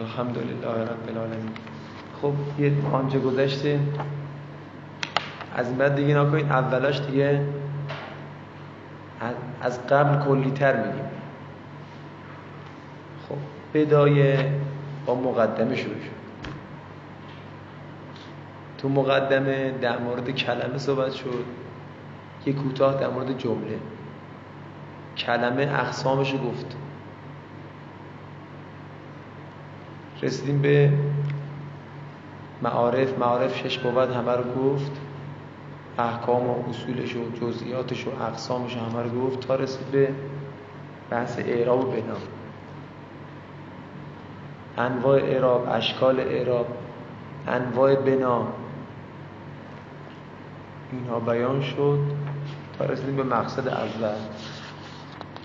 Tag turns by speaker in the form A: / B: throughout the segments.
A: الحمدلله رب العالمین. خب یه آنجا گذشته. از این بعد دیگه نکنید اولاش دیگه از قبل کلی تر میگیم. خب بدایه با مقدمه شروع شد. تو مقدمه در مورد کلمه صحبت شد. یه کوتاه در مورد جمله. کلمه اقسامش رو گفت. رسیدیم به معارف. معارف شش بود همه رو گفت. احکام و اصولش و جزئیاتش و اقسامش همه رو گفت تا رسید به بحث اعراب و بنا انواع اعراب اشکال اعراب انواع بنا اینها بیان شد تا رسیدیم به مقصد اول.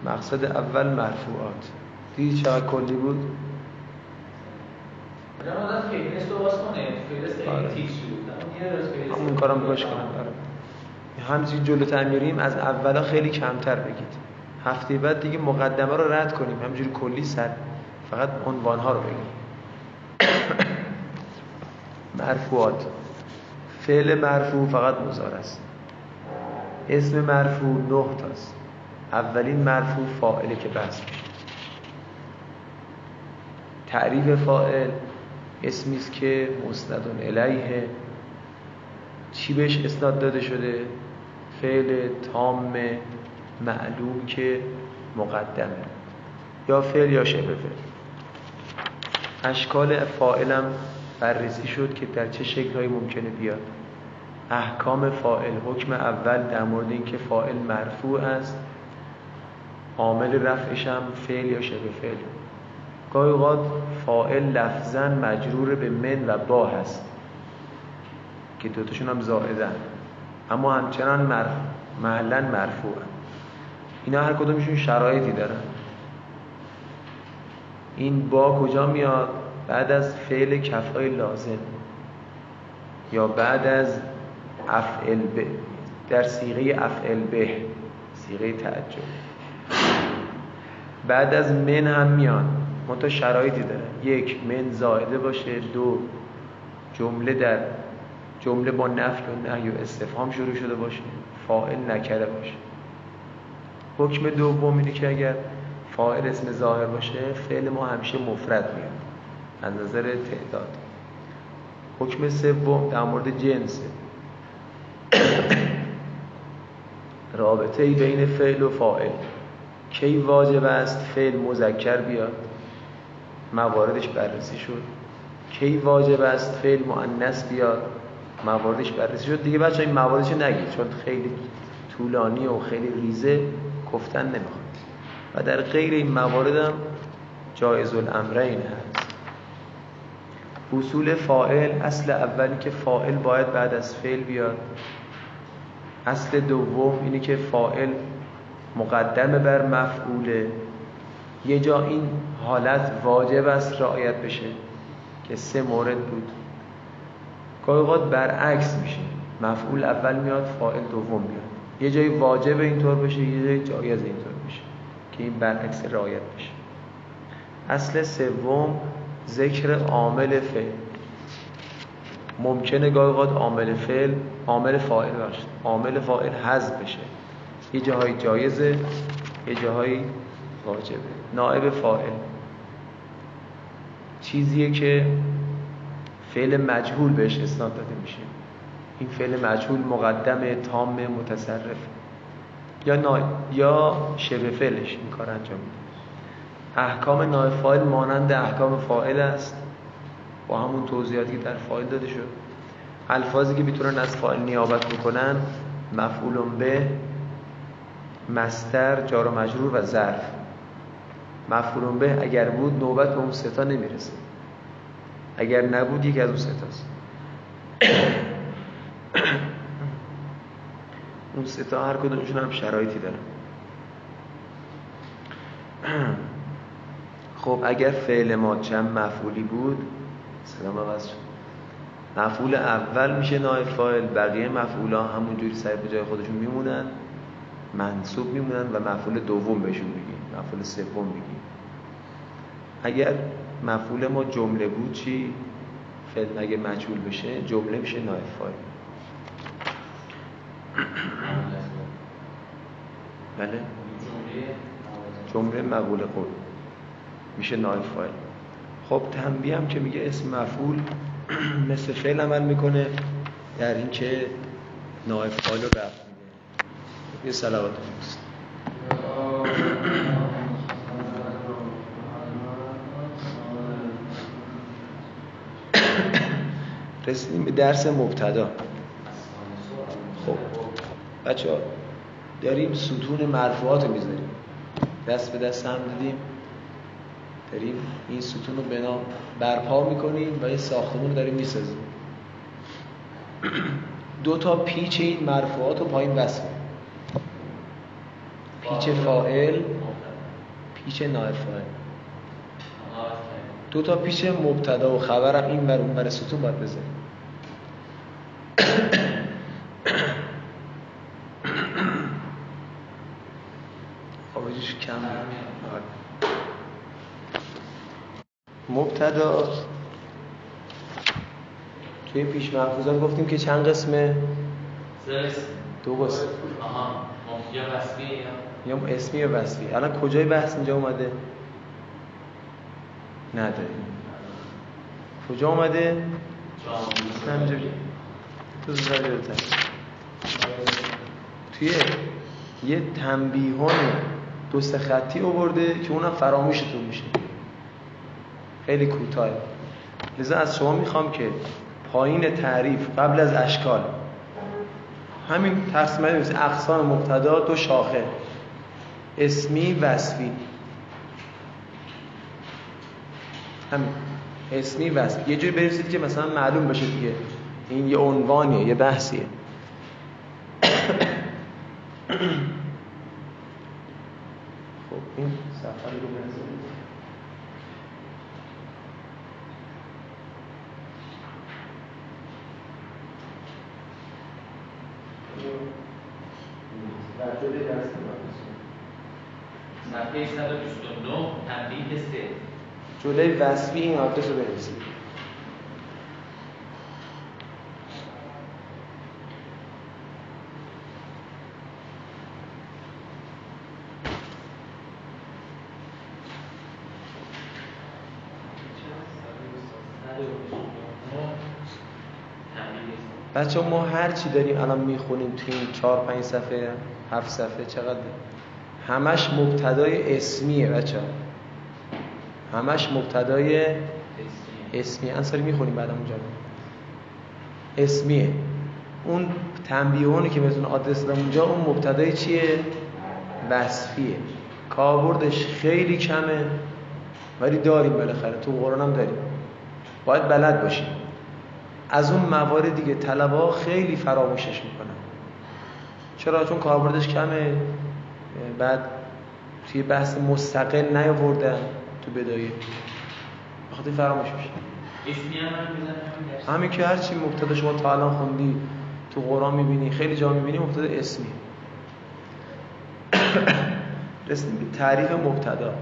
A: مقصد اول مرفوعات. دیدی چقدر کلی بود؟ همون کارم باش کنم. دارم همچنین جلو میریم از اولا خیلی کمتر بگید. هفته بعد دیگه مقدمه رو رد کنیم. همجوری کلی سر فقط عنوان ها رو بگیم. مرفوعات. فعل مرفوع فقط مزار است. اسم مرفوع نه تاست. اولین مرفوع فاعله که بس. تعریف فاعل اسمی است که مسندون الیه چی بهش اسناد داده شده؟ فعل تام معلوم که مقدمه یا فعل یا شبه فعل. اشکال فاعلم بررسی شد که در چه شکلهایی ممکنه بیاد. احکام فائل حکم اول در مورد اینکه فائل مرفوع است. عامل رفعش هم فعل یا شبه فعل گاهی اوقات فائل لفظا مجرور به من و با هست که دوتاشون هم زائدن. اما همچنان مرف... محلا مرفوع اینا هر کدومشون شرایطی دارن. این با کجا میاد؟ بعد از فعل کفای لازم. یا بعد از افعل به. در سیغه افعل به. سیغه تعجب. بعد از من هم میان منتها شرایطی داره. یک من زائده باشه. دو جمله در جمله با نفی و نهی و استفهام شروع شده باشه. فاعل نکره باشه. حکم دوم اینه که اگر فاعل اسم ظاهر باشه فعل ما همیشه مفرد میاد. از نظر تعداد. حکم سوم در مورد جنسه رابطه ای بین فعل و فاعل. کی واجب است؟ فعل مذکر بیاد. مواردش بررسی شد. کی واجب است فعل مؤنث بیاد؟ مواردش بررسی شد. دیگه بچه این مواردش نگید چون خیلی طولانی و خیلی ریزه گفتن نمی‌خواد. و در غیر این موارد هم جایز الامرین هست. اصول فائل اصل اولی که فائل باید بعد از فعل بیاد. اصل دوم اینه که فائل مقدمه بر مفعوله. یه جا این حالت واجب است رعایت بشه که سه مورد بود. گاهی برعکس میشه. مفعول اول میاد فاعل دوم میاد. یه جایی واجب اینطور بشه یه جایی جایز اینطور بشه که این برعکس رعایت بشه. اصل سوم ذکر عامل فعل. ممکنه گاهی اوقات عامل فعل عامل فاعل باشه. عامل فاعل حذف بشه. یه جاهای جایزه یه جاهایی واجبه. نائب فاعل. چیزیه که فعل مجهول بهش اسناد داده میشه. این فعل مجهول مقدم تام متصرف. یا نا... یا شبه فعلش این کار انجام میده. احکام نائب فاعل مانند احکام فاعل است. با همون توضیحاتی که در فاعل داده شد. الفاظی که می‌تونن از فاعل نیابت بکنن مفعول به مستر جار و مجرور و ظرف. مفعول به اگر بود نوبت به اون ستا نمی‌رسه. اگر نبود یکی از اون ستاست اون ستا هر کدومشون هم شرایطی دارن خب اگر فعل ما چند مفعولی بود؟ سلام عوض شد. مفعول اول میشه نایب فاعل بقیه مفعولا همونجوری سر به جای خودشون میمونن منصوب میمونن و مفعول دوم بهشون بگیم مفعول سوم بگیم اگر مفعول ما جمله بود چی؟ فعل اگه مجهول بشه جمله میشه نایب فایل بله؟ جمله مقول قول. میشه نایب خب تنبیه هم که میگه اسم مفعول مثل فعل عمل می‌کنه در این که فایل رو رفت میده. یه سلوات رسیدیم به درس مبتدا. خب بچه ها داریم ستون مرفوعات رو می‌ذاریم. دست به دست هم دیدیم. داریم این ستون رو بنا برپا می‌کنیم و یه ساختمون رو داریم می‌سازیم. دو تا پیچ این مرفوعات رو پایین بس پیچ فائل پیچ نائب فاعل. دو تا پیچ مبتدا و خبرم این بر اون بر ستون باید بذاریم. آوازش کم مبتدا. توی پیش محفوظات گفتیم که چند قسمه؟ دو قسم. یا اسمی یا وصفی. الان کجای بحث اینجا اومده؟ نداره کجا اومده؟ همینجوری. تو توی یه تنبیهان دو سه خطی آورده که اونم فراموشتون میشه. خیلی کوتاه لذا از شما می‌خوام که پایین تعریف قبل از اشکال. همین تقسیم اقسام مبتدا دو شاخه. اسمی وصفی. همین. اسمی وصفی. یه جوری برسید که مثلا معلوم بشه دیگه. این یه عنوانیه یه بحثیه. خب این صفحه رو بنزید
B: صفحه 129 تنبیه 3
A: جلوی وصفی این آدرس رو بنویسید. بچه ما هر چی داریم الان می‌خونیم توی این چهار پنج صفحه هفت صفحه چقدر؟ همش مبتدای اسمیه بچه همش مبتدای اسمیه انصاری می‌خونیم بعد اونجا. اسمیه. اون تنبیهونی که بهتون آدرس دادم اونجا اون مبتدای چیه؟ وصفیه. کاربردش خیلی کمه ولی داریم بالاخره. تو قرآن هم داریم. باید بلد باشیم. از اون موارد دیگه طلبا خیلی فراموشش می‌کنن. چرا؟ چون کاربردش کمه. بعد توی بحث مستقل نیاوردن. تو بدایه بخاطر فراموش میشه. همین که هرچی مبتدا شما تا الان خوندی تو قرآن می‌بینی خیلی جا می‌بینی مبتدا اسمی. رسیدیم به تعریف مبتدا.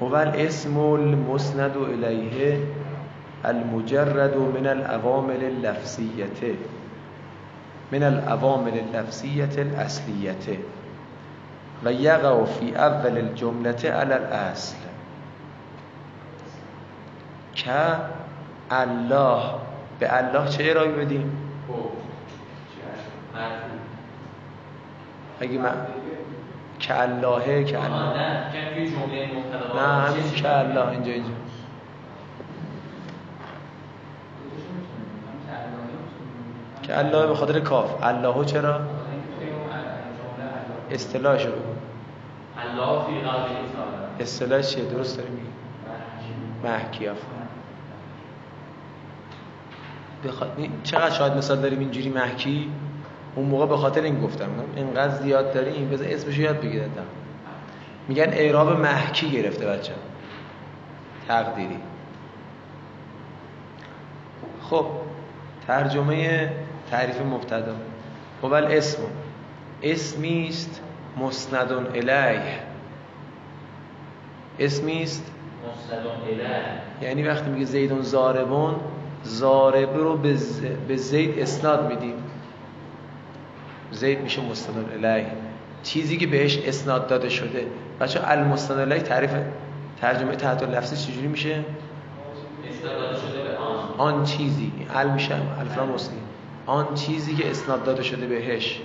A: هو الاسم المسند الیه المجرد من العوامل اللفظیته. من العوامل اللفظیه الاصلیته. و یقع فی اول الجمله علی الاصل. که الله. به الله چه ارائه بدیم؟ اگه من که اللهه که الله. نه همین که الله اینجا اینجا. که الله به خاطر کاف. اللهو چرا؟ اصطلاح شو؟
B: الله فی
A: اصطلاح چیه؟ درست داری میگی؟ محکی بخاطر چقدر شاید مثال داریم اینجوری محکی؟ اون موقع به خاطر این گفتم. اینقدر زیاد داریم بذار اسمش یاد بگیردم میگن اعراب محکی گرفته بچه. تقدیری. خب ترجمه تعریف مبتدا. خب اسم. اسمی است مسند الیه. اسمی است یعنی وقتی میگه زیدون زاربون زارب رو به, ز... به زید اسناد میدیم. زید میشه مستدون الیه. چیزی که بهش اسناد داده شده. بچه المستدون الیه تعریف ترجمه تحت لفظی چجوری میشه؟
B: اسناد داده شده به آن.
A: آن چیزی. ال میشه مسلم آن چیزی که اسناد داده شده بهش.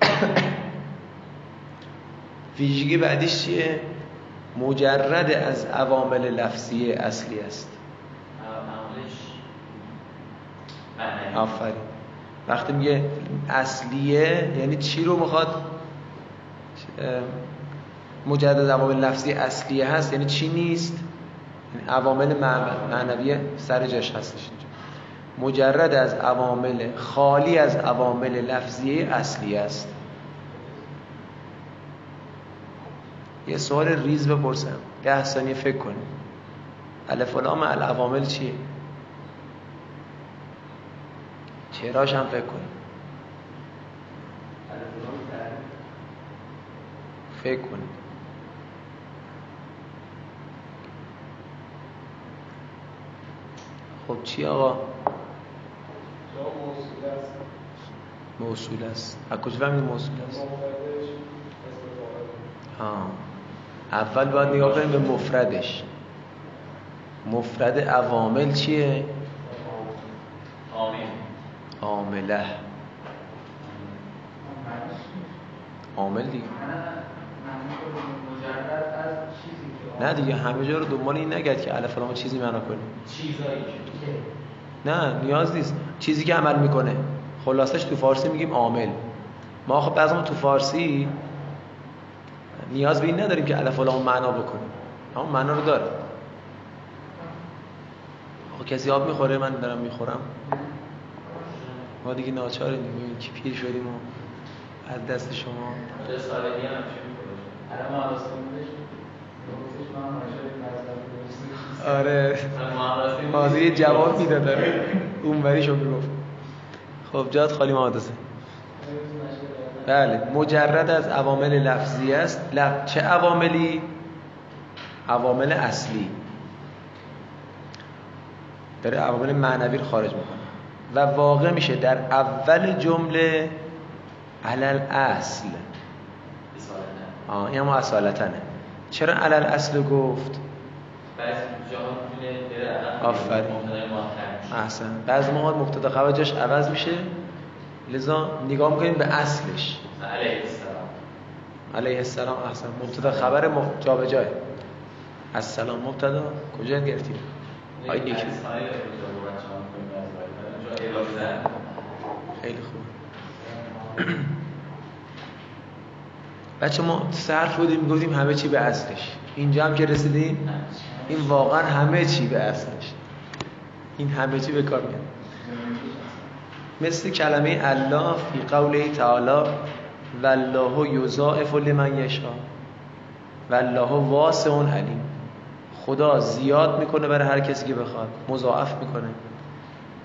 A: ویژگی بعدیش چیه؟ مجرد از عوامل لفظی اصلی است.
B: معنی
A: آفرین. وقتی میگه اصلیه یعنی چی رو می‌خواد؟ مجرد از عوامل لفظی اصلیه هست یعنی چی نیست؟ یعنی عوامل مع- معنوی سر جاش هستش. مجرد از عوامل خالی از عوامل لفظی اصلی است. یه سوال ریز بپرسم. ده ثانیه فکر کنیم الف لام العوامل چیه؟ چراش هم فکر کنیم فکر کنیم خب چی آقا؟ موصول است. از کجا فهمیدی موصول است؟ ها اول باید نگاه کنیم به مفردش. مفرد عوامل چیه؟ عامله. عامل دیگه. نه دیگه همه جا رو دنبال این نگرد که الف چیزی معنا کنی
B: چیزایی که
A: نه نیاز نیست. چیزی که عمل می‌کنه. خلاصش تو فارسی میگیم عامل. ما خب بعضی تو فارسی نیاز به این نداریم که الف لام معنا بکنیم. اما معنا رو داره. آقا کسی آب می‌خوره؟ من دارم می‌خورم. ما دیگه ناچاریم. دیگه که پیر شدیم و از دست شما. آره. مازی جواب می‌داد آره. اون وریشو می‌گفت. خب جات خالی محادثه بله مجرد از عوامل لفظی است. لف... چه عواملی؟ عوامل اصلی. داره عوامل معنوی رو خارج می‌کنه. و واقع میشه در اول جمله علل اصل. آه این هم اصالتنه. چرا علل اصل گفت؟
B: بعضی جاها می‌تونه بره
A: آفرین. احسن. بعضی موقع مبتدا خبر جاش عوض میشه. لذا نگاه می‌کنیم به اصلش.
B: علیه السلام.
A: علیه السلام. احسن. مبتدا خبر م- جابجاه السلام مبتدا. کجا گرفتیم؟ آی یکی.
B: حدیث خانه داره کجا با بچه ها می‌کنیم بعضی وقتا. اونجا اضافه زن.
A: خیلی خوب. بچه ما صرف بودیم می‌گفتیم همه چی به اصلش. اینجا هم که رسیدیم؟ این واقعا همه چی به اصلش این همه چی به کار میاد. مثل کلمه الله فی قوله تعالی والله یضاعف لمن یشاء. والله واسع علیم. خدا زیاد می‌کنه برای هر کسی که بخواد مضاعف می‌کنه.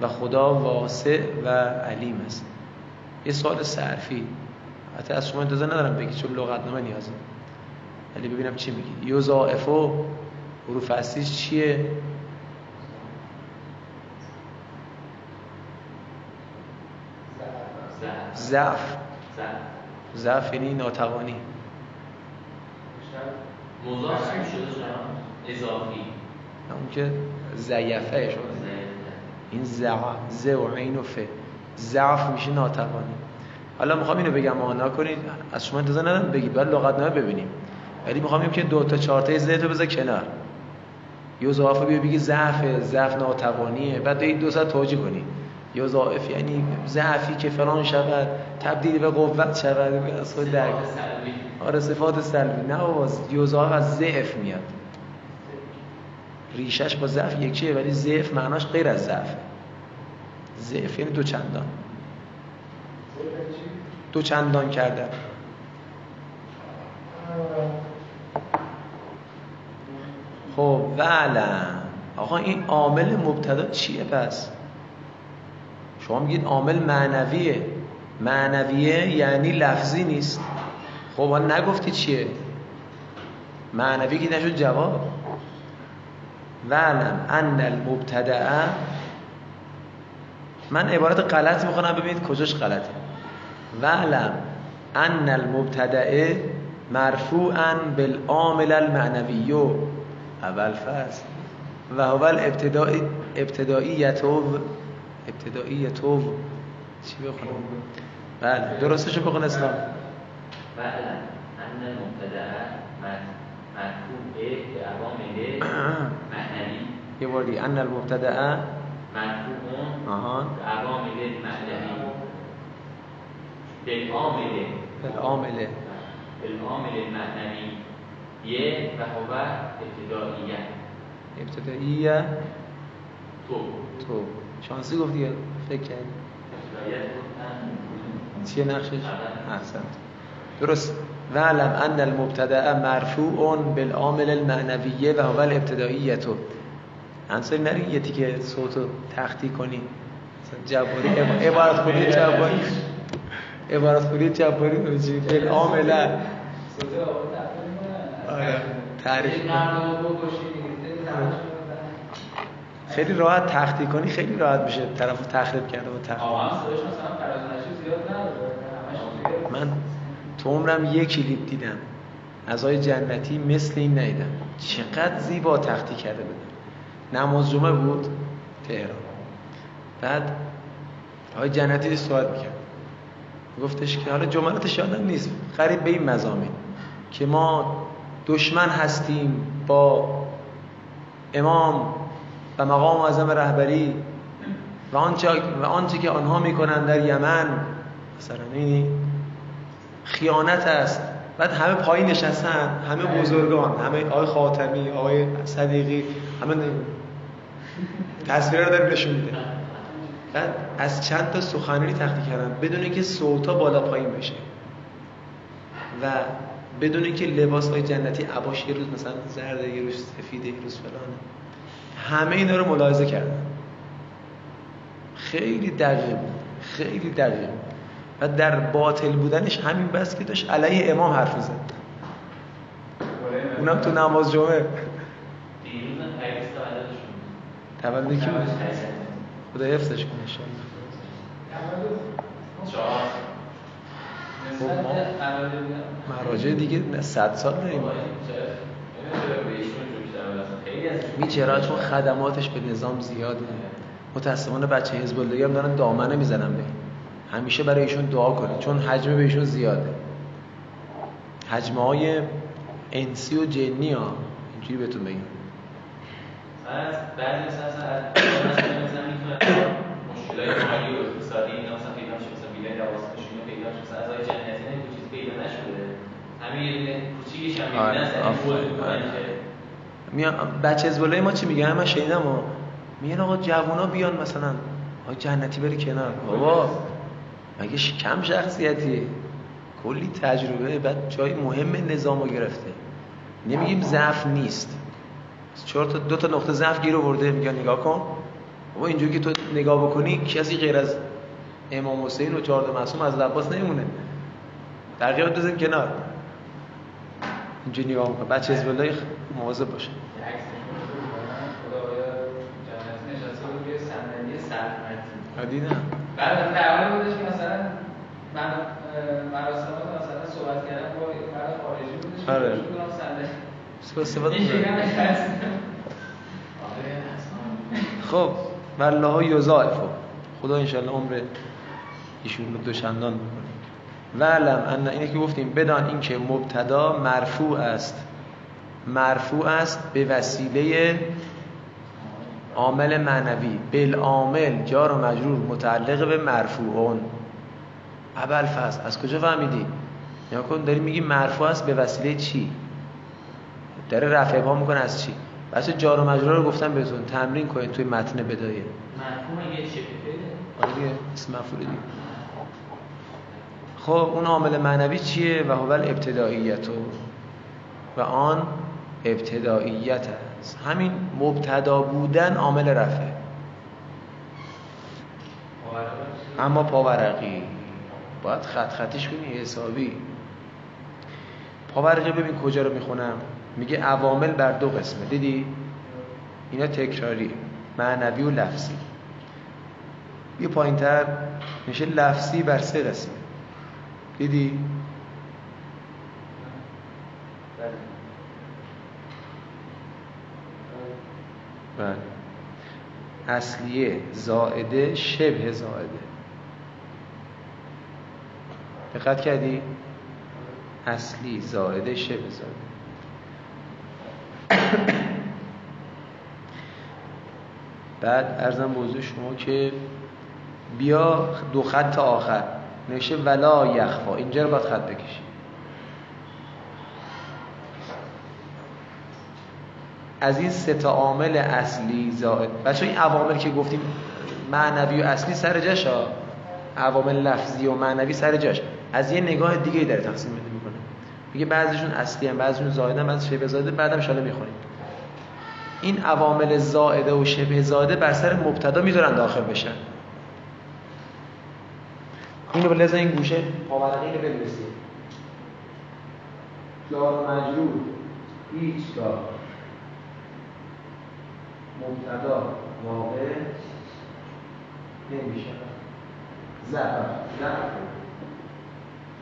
A: و خدا واسع و علیم است. یه سوال صرفی. حتی از شما انتظار ندارم بگید چون لغتنامه نیازه. ولی ببینم چی میگید. یضاعفو حروف اصلیش چیه. ضعف. ضعف یعنی ناتوانی.
B: مضاف شده؟ اضافی.
A: اون که ضعیفه شده. این ز و عین و ف. ضعف میشه ناتوانی. حالا می‌خوام اینو بگم معنا کنید از شما انتظار ندارم بگید. بعد لغتنامه ببینیم. ولی می‌خوام که دو تا چهار تا زیتو بذار کنار. یضاعف بیا بگی ضعف ضعف ناتوانیه. بعد این دو ساعت توجیه کنی. یضاعف یعنی ضعفی که فلان شود تبدیل به قوت شود. از خود درک. آره صفات سلبی. نه بابا یضاعف از ضعف میاد. ریشش با ضعف یکیه ولی ضعف معناش غیر از ضعف. ضعف یعنی دو چندان. دو چندان کردن. خب ولم آقا این عامل مبتدا چیه پس؟ شما میگید عامل معنویه. معنویه یعنی لفظی نیست. خب نگفتی چیه؟ معنوی که نشد جواب. وعلم ان المبتدعه من عبارت غلط می‌خونم ببینید کجاش غلطه. وعلم ان المبتدعه مرفوعا بالعامل المعنوی. اول فصل و هو الابتدائی ابتدائیتو ابتدائیتو چی بخونم؟ بله درستشو بخون اسلام.
B: فعلا ان المبتدع مرفوع به عوامل معنوی.
A: یه بار دیگه ان المبتدعه
B: مرفوع
A: آها.
B: عوامل معنوی. بالعامل
A: بالعامله
B: بالعامل المعنوی یه و هو ابتدائیه.
A: ابتدائیه؟
B: تو.
A: تو. شانسی گفتی فکر
B: گفتن
A: چیه نقشش؟ احسنت. درست. وعلم ان المبتدع مرفوع بالعامل المعنویه و هو الابتدائیه تو انصاری نری یه تیکه صوتو تختی کنی. جباری عب- عبارت خودی جباری. عبارت خودی جباری. بچی بالعامل
C: صوت.
A: آره. تعریف. خیلی راحت تختی کنی خیلی راحت میشه طرفو تخریب کرده و تخریب من تو عمرم یک کلیپ دیدم. از آقای جنتی مثل این ندیدم. چقدر زیبا تختی کرده بودن نماز جمعه بود تهران. بعد آقای جنتی صحبت می‌کرد. گفتش که حالا جملاتش یادم نیست. قریب به این مزامین. که ما دشمن هستیم با امام و مقام اعظم رهبری و آنچه, و آنچه که آنها می‌کنند در یمن مثلا خیانت است. بعد همه پایین نشستن همه بزرگان همه آقای خاتمی آقای صدیقی همه تصویر رو داره نشون میده. بعد از چند تا سخنرانی تختی کردن بدون اینکه صوتا بالا پایین بشه. و بدون اینکه لباس های جنتی عباش یه روز مثلا زرده یه روز سفیده یه روز فلانه همه اینا رو ملاحظه کردن خیلی دقیق بود. خیلی دقیق و در باطل بودنش همین بس که داشت علیه امام حرف می‌زد. اونم تو نماز جمعه. تولد کی بود؟ خدا حفظش کنه
C: نسبت
A: ما-. مراجع دیگه 100 سال داریم.
B: خیلی
A: می چرا؟ چون خدماتش به نظام زیاده متاسفانه بچه حزب اللهی هم دارن دامنه می‌زنن به. همیشه برای ایشون دعا کنید چون حجم به ایشون زیاده. حجمه های انسی و جنی ها اینجوری بهتون
B: از بعضی مثلا مشکلات مالی و اقتصادی اینا مثلا شه مثلا بیلی حواسشون رو پیدا شه مثلا از آقای جنتی نه چیز پیدا نشده همین یه دونه کوچیکش هم
A: آره،
B: می‌بینن اصلا
A: آفرین،
B: این می‌کنن
A: آره.
B: که
A: میان بچه حزب ما چی میگن؟ من شنیدم و میگن آقا جوونا بیان مثلا. آقا جنتی بره کنار. بابا مگه کم شخصیتی؟ کلی تجربه. بعد جای مهم نظام رو گرفته. نمیگیم ضعف نیست. چهار تا دو تا نقطه ضعف گیر آورده. میگن نگاه کن. بابا اینجوری که تو نگاه بکنی کسی غیر از امام حسین و چهار معصوم از عباس نمیمونه. بقیه رو بزن کنار. اینجوری نگاه می‌کنه. بچه حزب الله مواظب باشه. دیدم
C: بعد در حالی بودش که مثلا من مراسمات مثلا صحبت کردم با مرد خارجی بودش که
A: آره. استفاده خب والله یضاعفه خدا انشالله عمر ایشون رو دوشندان بکنه. و علم ان اینه که گفتیم بدان اینکه مبتدا مرفوع است. مرفوع است به وسیله عامل معنوی. بالعامل جار و مجرور متعلق به مرفوعون. اول فصل. از کجا فهمیدی؟ یا کن داری میگی مرفوع است به وسیله چی؟ داره رفع ابهام می‌کنه از چی؟ بچه جار و مجرور رو گفتم بهتون. تمرین کنید توی متن بدایه.
B: مفهوم یه شکل
A: آره اسم مفعول دیگه. خب اون عامل معنوی چیه؟ و هو الابتدائیت. و آن ابتدائیت است. همین مبتدا بودن عامل رفعه اما پاورقی. باید خط خطیش کنی حسابی. پاورقی ببین کجا رو می‌خونم. میگه عوامل بر دو قسمه. دیدی؟ اینا تکراری. معنوی و لفظی. یه پایین تر میشه لفظی بر سه قسمه. دیدی؟ بله اصلیه زائده شبه زائده دقت کردی؟ اصلی زائده شبه زائده بعد ارزم موضوع شما که بیا دو خط آخر نشه ولا یخفا. اینجا رو باید خط بکشی از این سه تا عامل اصلی زائد. بچه این عوامل که گفتیم معنوی و اصلی سر جاش عوامل لفظی و معنوی سر جاش. از یه نگاه دیگه داره تقسیم می‌کنه. میگه بعضیشون اصلی هم بعضیشون زائد هم بعضی شبه زائده. بعدم ان می‌خونیم. این عوامل زائده و شبه زائده بر سر مبتدا می‌ذارن داخل بشن. اینو به لحظه این گوشه پاورقی اینو بنویسید جار مجرور. هیچگاه مبتدا واقع نمیشه. ضرب. ضرب.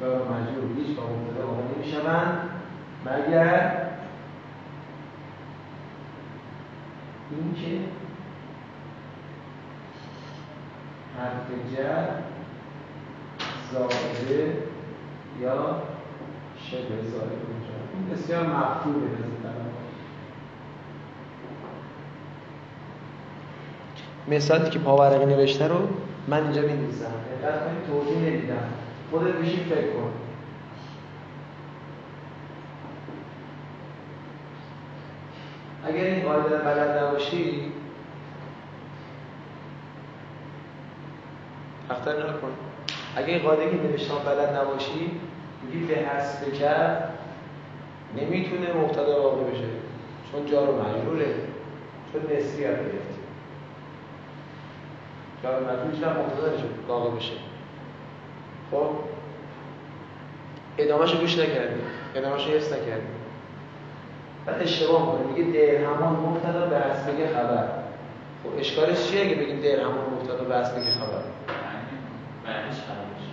A: جار مجرور. هیچگاه مبتدا واقع نمی‌شوند. مگر اینکه حرف جر زائده یا شبه زائده این بسیار مقبوله مثالی که پاورقی نوشته رو من اینجا می نویسم دقت کنید توضیح نمیدم. خودت بشین فکر کن. اگر این قاعده رو بلد نباشی اختر نکن. اگر این قاعده که نوشتم بلد نباشی میگی به حسب کرد نمی‌تونه مبتدا واقع بشه. چون جار و مجروره چون نسبی یاد گرفتی. جار و مجرور چرا مبتدا واقع بشه. خب؟ ادامهشو گوش نکردی. ادامهشو حفظ نکردی. بعد اشتباه کنه میگه درهمان مبتدا به حسب خبر. خب اشکالش چیه اگه بگیم درهمان مبتدا به حسب خبر؟
B: معنیش خبرش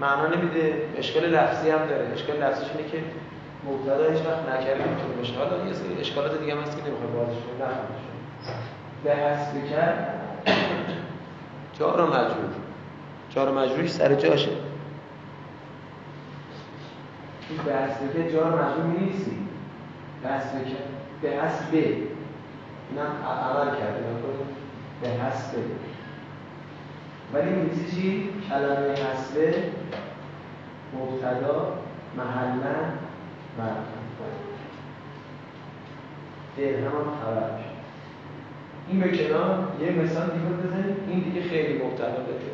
A: معنا نمیده اشکال لفظی هم داره. اشکال لفظیش اینه که مبتدا هیچ وقت نکره نمی‌تونه باشه حالا یه سری اشکالات دیگه هم هست که نمی‌خوام واردش کنم به حسب کرد جار و مجرور. جار و مجرورش سر جاشه. به حسب که جار مجرور نیستی به حسب که به حسب. اینم عمل کرده به حسب. ولی میگه چی؟ کلمه حسبه مبتدا محلا مرفوع درهم هم خبر این به کنار یه مثال دیگه بزنیم. این دیگه خیلی مبتدا بده.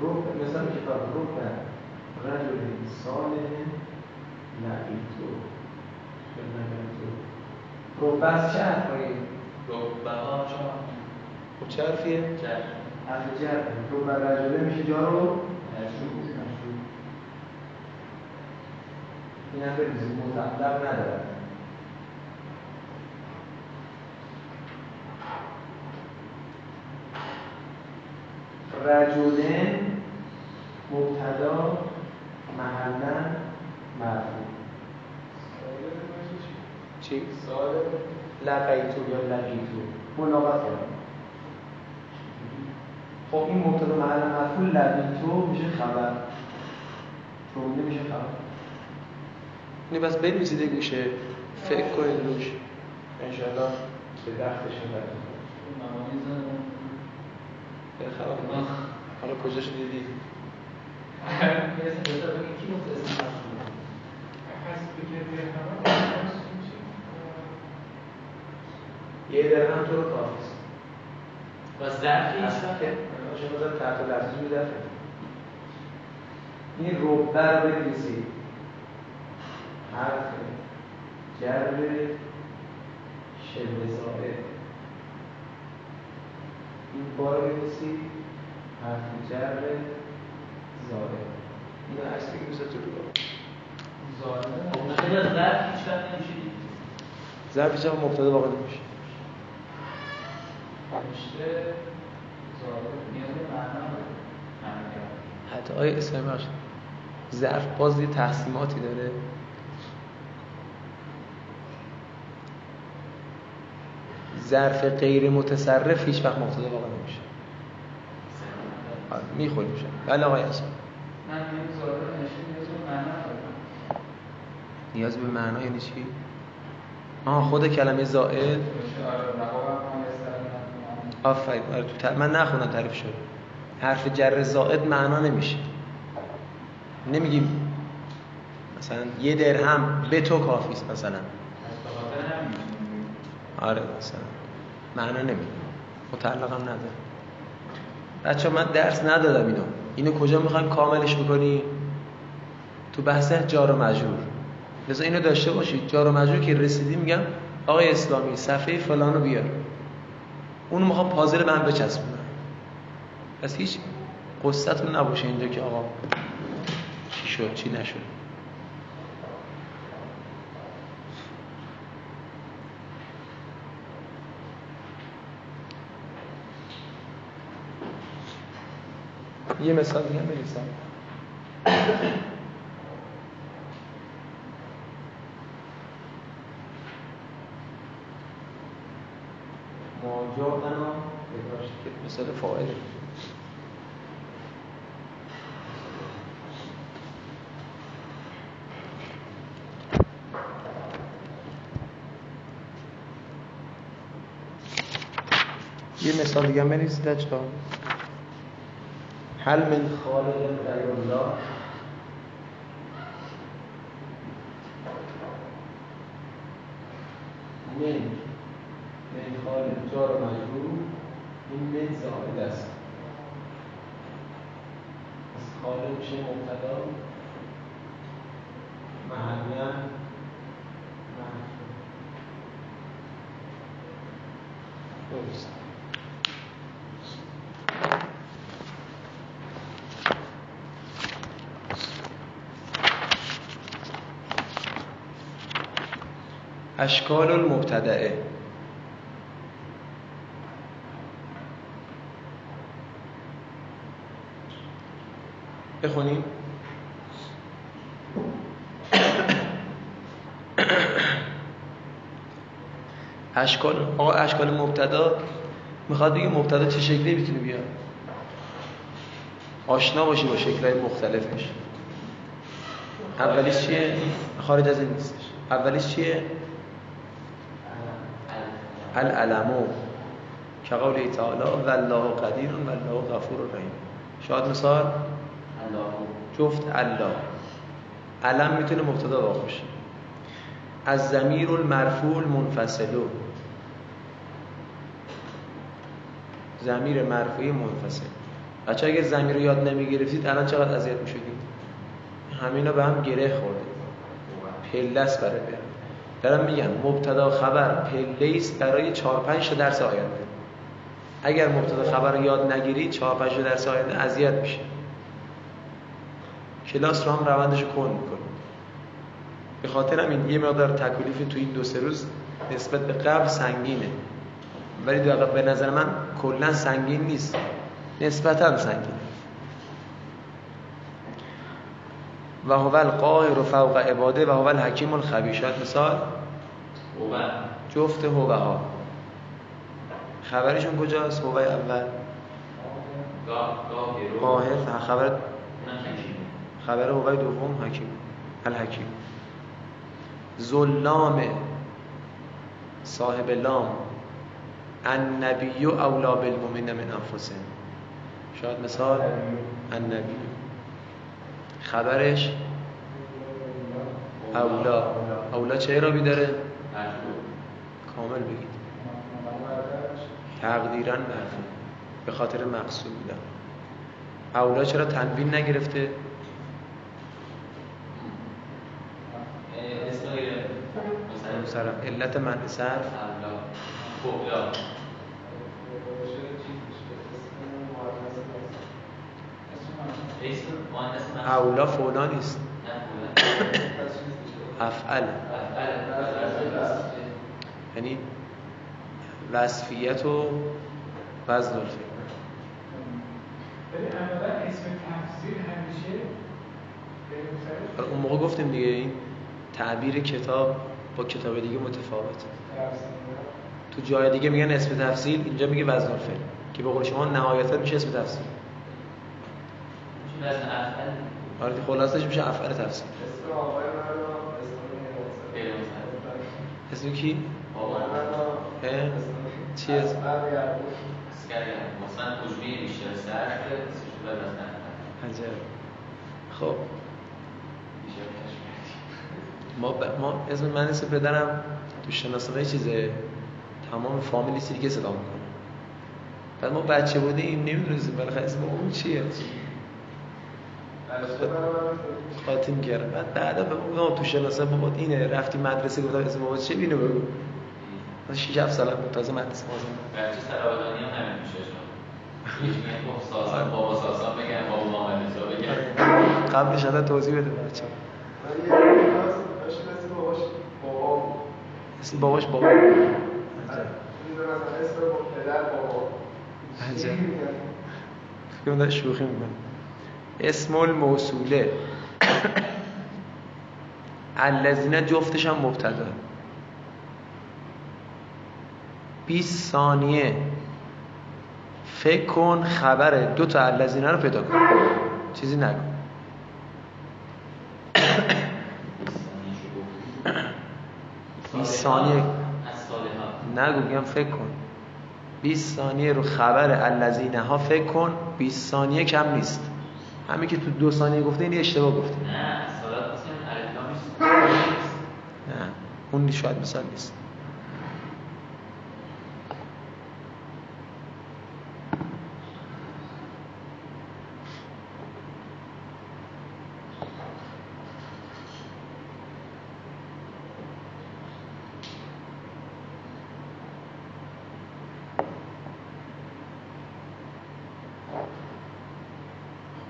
A: رو مثلا کتاب به رجل صالح لقیتو رو بس چه حرفایی؟
B: ربه ها شما.
A: خب چه حرفیه؟
B: جر
A: حرف جر رو بر رجله میشه جا رو. این هم بریزیم مطلب نداره رجلن مبتدا محلا مرفوع. چی؟ لقیتو یا لقیتو. ملاقات خب این مبتدا محل مرفوع لقیتو میشه خبر. جمله میشه خبر. اینه بس بنویسید گوشه فکر کنید روش. انشاءالله به دختشون برید خراب نه حالا کجاش دیدی؟ یه درهم تو رو کافیست
B: با ظرفی
A: شما بذار تحت لفظی رو دفعه این ربه رو بنویسید. حرف جر شبه زائد. این بار بنویسید. حرف جر زائد. این عکس بگیم بذار تو رو
C: زائد.
B: غیر از ظرف هیچ وقت نمیشه
A: ظرف هیچ وقت مبتدا واقع نمیشه
C: نوشته ظاهر نیاز به معنا داره. معنی کرد.
A: حتی آیا اسلامی بخش ظرف باز یه تقسیماتی داره. ظرف غیر متصرف هیچ وقت مبتدا واقع نمیشه. می‌خوریم میشه. بله آقای اصلا.
C: نیاز به معنا
A: یعنی چی؟ آه خود کلمه زائد
C: نوشته آره رقابت ما استقلال
A: آفرین آره تو ت- من نخوندم تعریف شده. حرف جر زائد معنا نمیشه. نمیگیم مثلا یه درهم به تو کافی است مثلا. آره مثلا معنا نمیده متعلق هم نداره بچه من درس ندادم اینو. اینو کجا می‌خوایم کاملش بکنی تو بحث جار و مجرور. لذا اینو داشته باشید. جار و مجرور که رسیدی میگم آقای اسلامی صفحه فلانو بیار. اونو می‌خوام پازل به هم بچسبونم پس هیچ قصتون نباشه اینجا که آقا چی شد چی نشد. یه مثال دیگه بنویسم. مثال فاعله یه مثال دیگه بنویسید بچه‌ها هل من خالق الله من خالق جار و مجرور این من زائد است از خالق میشه مبتدا محلا محفوظ. درست اشکال المبتدعه. بخونیم. اشکال آقا اشکال مبتدا می‌خواد بگه مبتدا چه شکلی می‌تونه بیاد؟ آشنا باشی با شکلهای مختلفش اولیش چیه؟ خارج از این نیستش. اولیش چیه؟ العلمو که قوله تعالی والله قدیر والله غفور رحیم شاید مثال؟
B: الله.
A: جفت الله. علم می‌تونه مبتدا واقع باشه از زمیر المرفوع منفصلو زمیر مرفوعی منفصل. بچه اگه زمیر رو یاد نمی‌گرفتید الان چقدر اذیت می‌شدید؟ همینا به هم گره خورده. پله است برای برم دارم میگم مبتدا خبر پله است برای 4 5 تا درس آینده. اگر مبتدا خبر رو یاد نگیرید 4 5 تا درس آینده اذیت میشه. کلاس رو هم روندش رو کند می‌کنه به خاطر همین یه مقدار تکلیف تو این دو سه روز نسبت به قبل سنگینه. ولی به نظر من کلا سنگین نیست. نسبتا سنگینه. و هو القاهر فوق عباده و هو الحکیم الخبیر. شاید مثال؟
B: هو.
A: جفت هو ها. خبرشون کجاست؟ هو اول.
B: گاه گاه رو
A: قاهر خبر خبر هو دوم حکیم. الحکیم. ظلام. صاحب لام. النبی اولا بالمؤمنین من انفسهم. شاید مثال؟ النبی. خبرش اولا. اولا چه اعرابی داره؟ کامل بگید. تقدیرا مرفوع به خاطر مقصود بودن اولا چرا تنوین نگرفته؟ علت منع صرف
B: الله فوقلا اسم مؤنث مرفوع.
A: اولا فولا نیست. افعل. یعنی وصفیت و وزن الفعل
D: ولی عملا اسم تفسیر همیشه
A: اون موقع گفتیم دیگه این تعبیر کتاب با کتاب دیگه متفاوته. تو جای دیگه میگن اسم تفصیل اینجا میگه وزن الفعل که به قول شما نهایتا میشه اسم تفصیل آره خلاصش میشه افعال تفصیل
E: اسم
A: کی؟ چی اسم. عجب خب. ما ب... ما اسم من اسم پدرم تو شناسنامه چیزه تمام فامیلی چیزی دیگه صدا می‌کنه بعد ما بچه بودیم نمی‌دونستیم بالاخره اسم اون چیه خاطیم کردم بعد بعدا به گفتم تو شناسنامه بابا اینه رفتی مدرسه گفتم اسم بابا چه بینو بگو. من 6 7 سالم بود تازه مدرسه بازم
B: بچه سرابدانی هم همین میشه شما بابا ساسان بگن بابا محمد رضا بگن
A: قبلش حالا توضیح بده بچه
E: من یه کلاس داشتم اسم باباش بابا.
A: اسم باباش بابا
E: اسم با پدر بابا
A: عجب. فکر کنم شوخی می‌کنه. اسم الموصوله. الذین جفتش هم مبتدا. 20 ثانیه. فکر کن خبر دو تا الذین رو پیدا کن. چیزی نگو. 20 ثانیه. نگو میگم فکر کن. 20 ثانیه رو خبر الذین ها فکر کن. 20 ثانیه کم نیست. همین که تو دو ثانیه گفته این اشتباه گفته
B: نه از صالحات مثل الف لام نیست.
A: نه اون شاید مثال نیست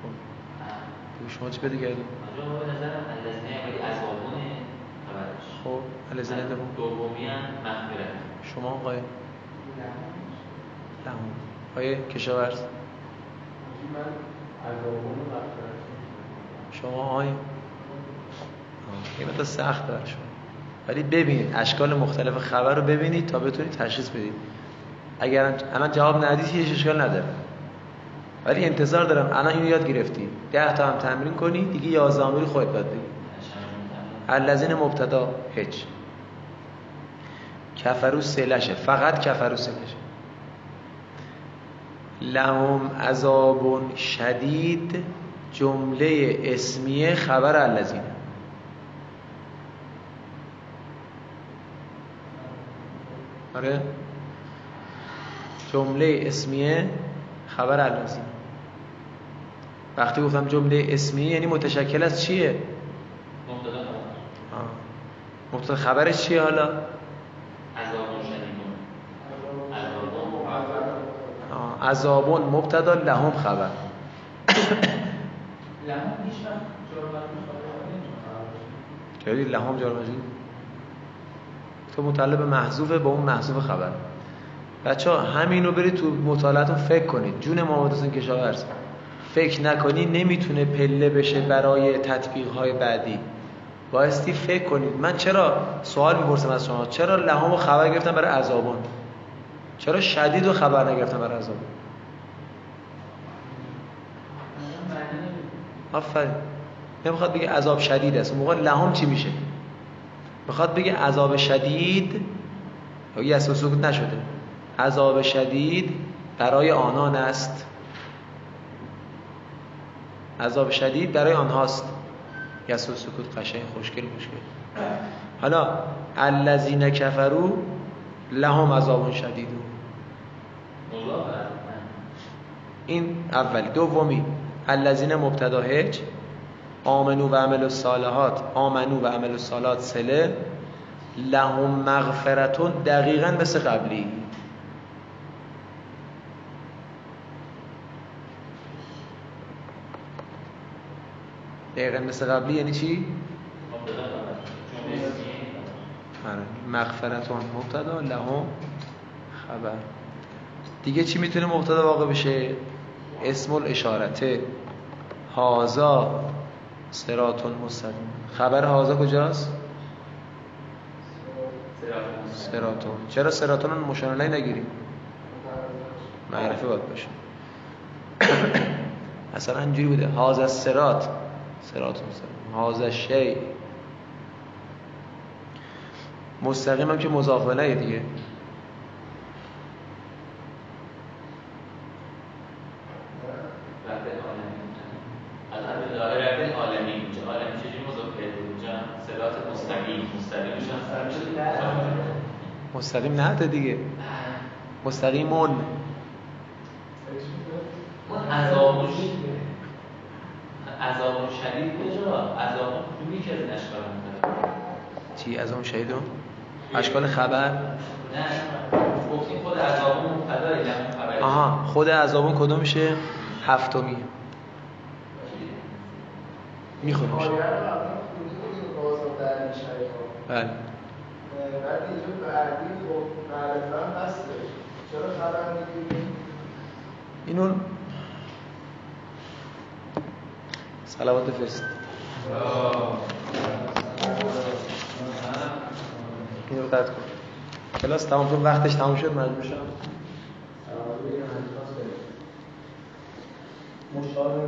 A: خب شما چی بده کردیم
B: به نظرم خبرش
A: خب الذین دوم.
B: دومی هم مغفرت.
A: شما آقای لهم آقای کشاورز.
E: من
A: شما آقای این سخت داره شما. ولی ببینید اشکال مختلف خبر رو ببینید تا بتونید تشخیص بدید. اگر الان جواب ندید هیچ اشکال نداره. ولی انتظار دارم. الان اینو یاد گرفتی ده تا هم تمرین کنی دیگه یازدهمی رو خودت بگی الذین مبتدا هیچ. کفرو سلشه. فقط کفرو سلشه. لهم عذاب شدید. جمله اسمیه خبر الذین. آره. جمله اسمیه خبر الذین. وقتی گفتم جمله اسمیه یعنی متشکل از چیه؟
B: مبتدا خبر.
A: آه. مبتدا خبرش چیه حالا. عذابون مبتدا لهم خبر. کردی لهم جار تو مطلب محذوف با اون محذوف خبر. بچه ها همینو برید تو مطالعاتون فکر کنید. جون محمد حسین کشاورز. فکر نکنی نمی‌تونه پله بشه برای تطبیق های بعدی. بایستی فکر کنید. من چرا سوال می‌پرسم از شما؟ چرا لهم و خبر گرفتم برای عذابون؟ چرا شدید و خبر نگرفتم برای
C: نمیده.
A: آفرین. نمی‌خواد بگه عذاب شدید است. موقع لهم چی میشه؟ می‌خواد بگه عذاب شدید یه اسم سکوت نشده. عذاب شدید برای آنان است. عذاب شدید برای آنهاست. یه اسم سکوت قشنگ خوشگل خوشگل. حالا الذین کفروا لهم عذاب شدید. این اولی. دومی الذین مبتدا هج آمنو و عمل الصالحات آمنو و عمل الصالحات سله لهم مغفرتون دقیقا مثل قبلی. دقیقا مثل قبلی یعنی چی؟ آره. مغفرتون. مبتدا لهم خبر. دیگه چی می‌تونه مبتدا واقع بشه؟ اسم الاشارته هازا. سراتون مستقیم. خبر هازا کجاست؟ سراتون چرا سراتون رو مشانله نگیریم؟ معرفه باید باشه. اصلا اینجوری بوده. هازا سرات سراتون مستقیم. هازا شی مستقیم هم که مضاف الیه دیگه.
B: رب العالمین. الان ظاهر رب العالمین اینجا عالمی چجوری مضاف کرده اونجا صراط مستقیم مستقیمش هم سر میشه
A: مستقیم نه دیگه مستقیمون
B: اون عذابش عذاب شدید کجا عذاب کدومی که از این اشکال می‌کنه
A: چی از اون شهیدون اشکال خبر؟
B: نه گفتیم خود عذاب مبتدا لهم خبرش
A: آها خود عذابون کدوم میشه. هفتمی
E: بازم در این شریفا.
A: بله.
E: بعد اینجا بعدی خب معرفه چرا خبر می‌گیریم
A: اینو صلوات فرست اینو قطع کن. کلاس تمام شد وقتش تمام شد مجبور شدم. مشاوره